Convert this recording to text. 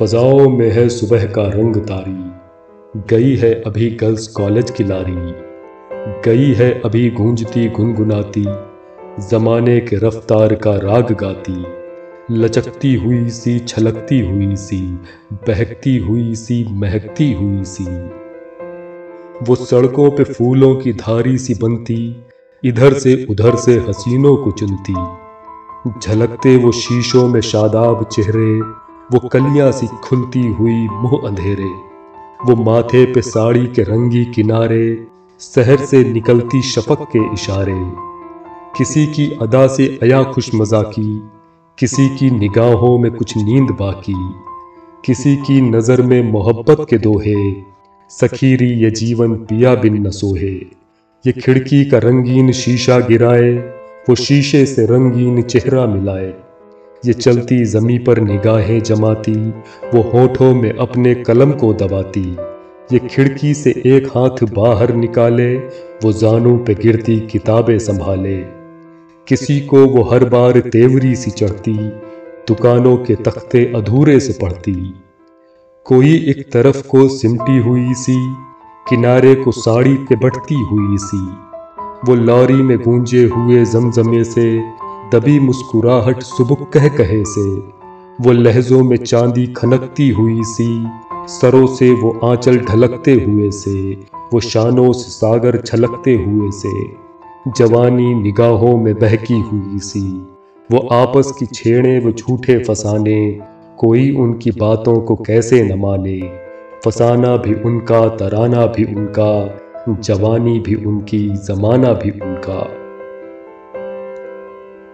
फजाओं में है सुबह का रंग तारी। गई है अभी गर्ल्स कॉलेज की लारी। गई है अभी गूंजती गुनगुनाती। जमाने के रफ्तार का राग गाती। लचकती हुई सी, छलकती हुई सी, बहकती हुई सी, महकती हुई सी। वो सड़कों पे फूलों की धारी सी बनती। इधर से उधर से हसीनों को चुनती। झलकते वो शीशों में शादाब चेहरे। वो कलियाँ सी खुलती हुई मुँह अंधेरे, वो माथे पे साड़ी के रंगी किनारे, शहर से निकलती शपक के इशारे। किसी की अदा से अया खुश मजाकी किसी की निगाहों में कुछ नींद बाकी, किसी की नज़र में मोहब्बत के दोहे, सखीरी ये जीवन पिया बिन न सोहे। ये खिड़की का रंगीन शीशा गिराए, वो शीशे से रंगीन चेहरा मिलाए। ये चलती जमी पर निगाहें जमाती वो होठों में अपने कलम को दबाती। ये खिड़की से एक हाथ बाहर निकाले वो जानों पे गिरती किताबें संभाले। किसी को वो हर बार तेवरी सी चढ़ती दुकानों के तख्ते अधूरे से पढ़ती कोई एक तरफ़ को सिमटी हुई सी किनारे को साड़ी के बढ़ती हुई सी। वो लॉरी में गूंजे हुए जमजमे से दबी मुस्कुराहट सुबुक कह कहे से, वो लहजों में चांदी खनकती हुई सी, सरों से वो आंचल ढलकते हुए से, वो शानों से सागर छलकते हुए से, जवानी निगाहों में बहकी हुई सी, वो आपस की छेड़े वो झूठे फसाने, कोई उनकी बातों को कैसे न माने, फसाना भी उनका, तराना भी उनका, जवानी भी उनकी, जमाना भी उनका।